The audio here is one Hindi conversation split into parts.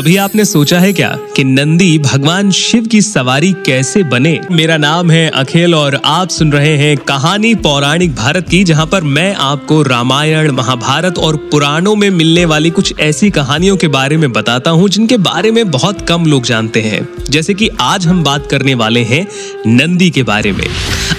कभी आपने सोचा है क्या कि नंदी भगवान शिव की सवारी कैसे बने? मेरा नाम है अखिल और आप सुन रहे हैं कहानी पौराणिक भारत की, जहाँ पर मैं आपको रामायण, महाभारत और पुराणों में मिलने वाली कुछ ऐसी कहानियों के बारे में बताता हूँ, जिनके बारे में बहुत कम लोग जानते हैं। जैसे कि आज हम बात करने वाले हैं नंदी के बारे में।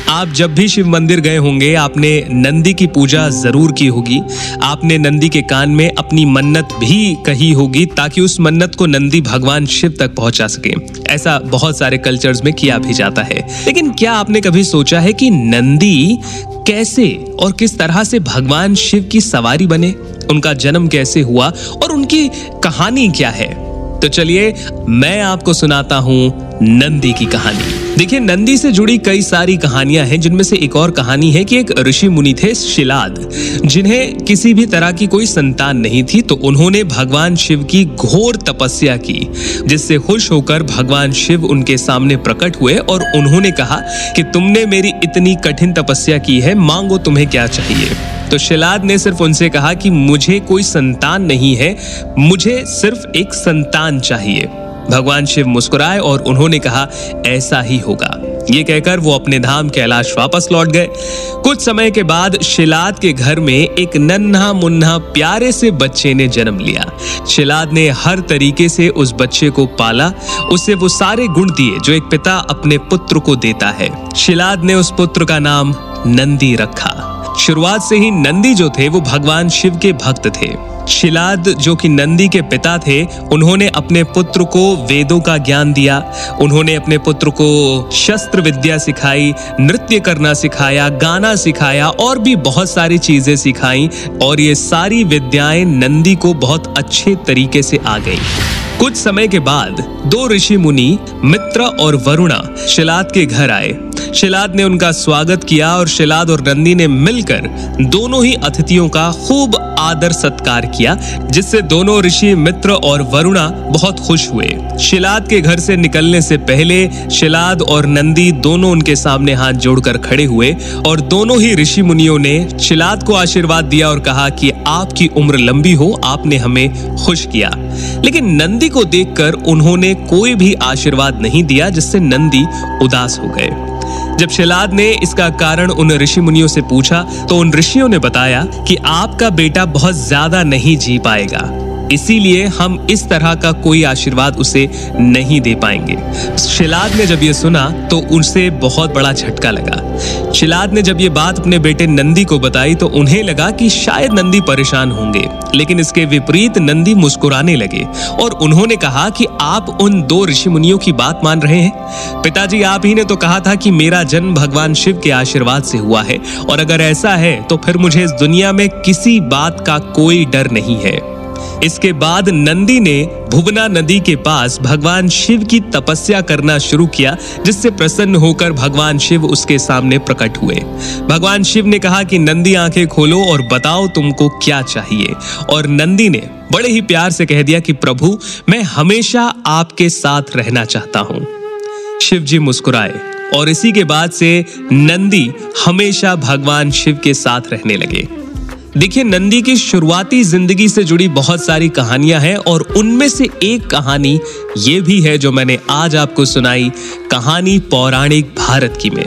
आप जब भी शिव मंदिर गए होंगे, आपने नंदी की पूजा ज़रूर की होगी। आपने नंदी के कान में अपनी मन्नत भी कही होगी, ताकि उस मन्नत को नंदी भगवान शिव तक पहुँचा सके। ऐसा बहुत सारे कल्चर्स में किया भी जाता है। लेकिन क्या आपने कभी सोचा है कि नंदी कैसे और किस तरह से भगवान शिव की सवारी बने? उनका जन्म कैसे हुआ और उनकी कहानी क्या है? तो चलिए मैं आपको सुनाता हूँ नंदी की कहानी। देखिए, नंदी से जुड़ी कई सारी कहानियाँ हैं, जिनमें से एक और कहानी है कि एक ऋषि मुनि थे शिलाद, जिन्हें किसी भी तरह की कोई संतान नहीं थी तो उन्होंने भगवान शिव की घोर तपस्या की, जिससे खुश होकर भगवान शिव उनके सामने प्रकट हुए और उन्होंने कहा कि तुमने मेरी इतनी कठिन तपस्या की है, मांगो तुम्हें क्या चाहिए? तो शिलाद ने सिर्फ़ उनसे कहा कि मुझे कोई संतान नहीं है, मुझे सिर्फ़ एक संतान चाहिए। भगवान शिव मुस्कुराए और उन्होंने कहा, ऐसा ही होगा। ये कहकर वो अपने धाम कैलाश वापस लौट गए। कुछ समय के बाद शिलाद के घर में एक नन्हा मुन्ना प्यारे से बच्चे ने जन्म लिया। शिलाद ने हर तरीके से उस बच्चे को पाला। उसे वो सारे गुण दिए जो एक पिता अपने पुत्र को देता है। शिलाद ने उस पुत्र का नाम नंदी रखा। शुरुआत से ही नंदी जो थे, वो भगवान शिव के भक्त थे। शिलाद, जो कि नंदी के पिता थे, उन्होंने अपने पुत्र को वेदों का ज्ञान दिया। उन्होंने अपने पुत्र को शस्त्र विद्या सिखाई, नृत्य करना सिखाया, गाना सिखाया, और भी बहुत सारी चीज़ें सिखाई, और ये सारी विद्याएँ नंदी को बहुत अच्छे तरीके से आ गई। कुछ समय के बाद दो ऋषि मुनि, मित्र और वरुणा शिलाद के घर आए। शिलाद ने उनका स्वागत किया और शिलाद और नंदी ने मिलकर दोनों ही अतिथियों का खूब आदर सत्कार किया, जिससे दोनों ऋषि मित्र और वरुणा बहुत खुश हुए। शिलाद के घर से निकलने से पहले शिलाद और नंदी दोनों उनके सामने हाथ जोड़कर खड़े हुए और दोनों ही ऋषि मुनियों ने शिलाद को आशीर्वाद दिया और कहा कि आपकी उम्र लंबी हो, आपने हमें खुश किया। लेकिन नंदी को देखकर उन्होंने कोई भी आशीर्वाद नहीं दिया, जिससे नंदी उदास हो गए। जब शिलाद ने इसका कारण उन ऋषि मुनियों से पूछा तो उन ऋषियों ने बताया कि आपका बेटा बहुत ज़्यादा नहीं जी पाएगा। इसीलिए हम इस तरह का कोई आशीर्वाद उसे नहीं दे पाएँगे। शिलाद ने जब ये सुना तो उनसे बहुत बड़ा झटका लगा। शिलाद ने जब ये बात अपने बेटे नंदी को बताई तो उन्हें लगा कि शायद नंदी परेशान होंगे। लेकिन इसके विपरीत नंदी मुस्कुराने लगे और उन्होंने कहा कि आप उन दो ऋषि मुनियों की बात मान रहे हैं। पिताजी, आप ही ने तो कहा था कि मेरा जन्म भगवान शिव के आशीर्वाद से हुआ है। और अगर ऐसा है तो फिर मुझे इस दुनिया में किसी बात का कोई डर नहीं है। इसके बाद नंदी ने भुवना नदी के पास भगवान शिव की तपस्या करना शुरू किया, जिससे प्रसन्न होकर भगवान शिव उसके सामने प्रकट हुए। भगवान शिव ने कहा कि, नंदी, आँखें खोलो और बताओ तुमको क्या चाहिए? और नंदी ने बड़े ही प्यार से कह दिया कि, प्रभु, मैं हमेशा आपके साथ रहना चाहता हूँ। शिव जी मुस्कुराए और इसी के बाद से नंदी हमेशा भगवान शिव के साथ रहने लगे। देखिए, नंदी की शुरुआती ज़िंदगी से जुड़ी बहुत सारी कहानियाँ हैं और उनमें से एक कहानी ये भी है जो मैंने आज आपको सुनाई, कहानी पौराणिक भारत की में।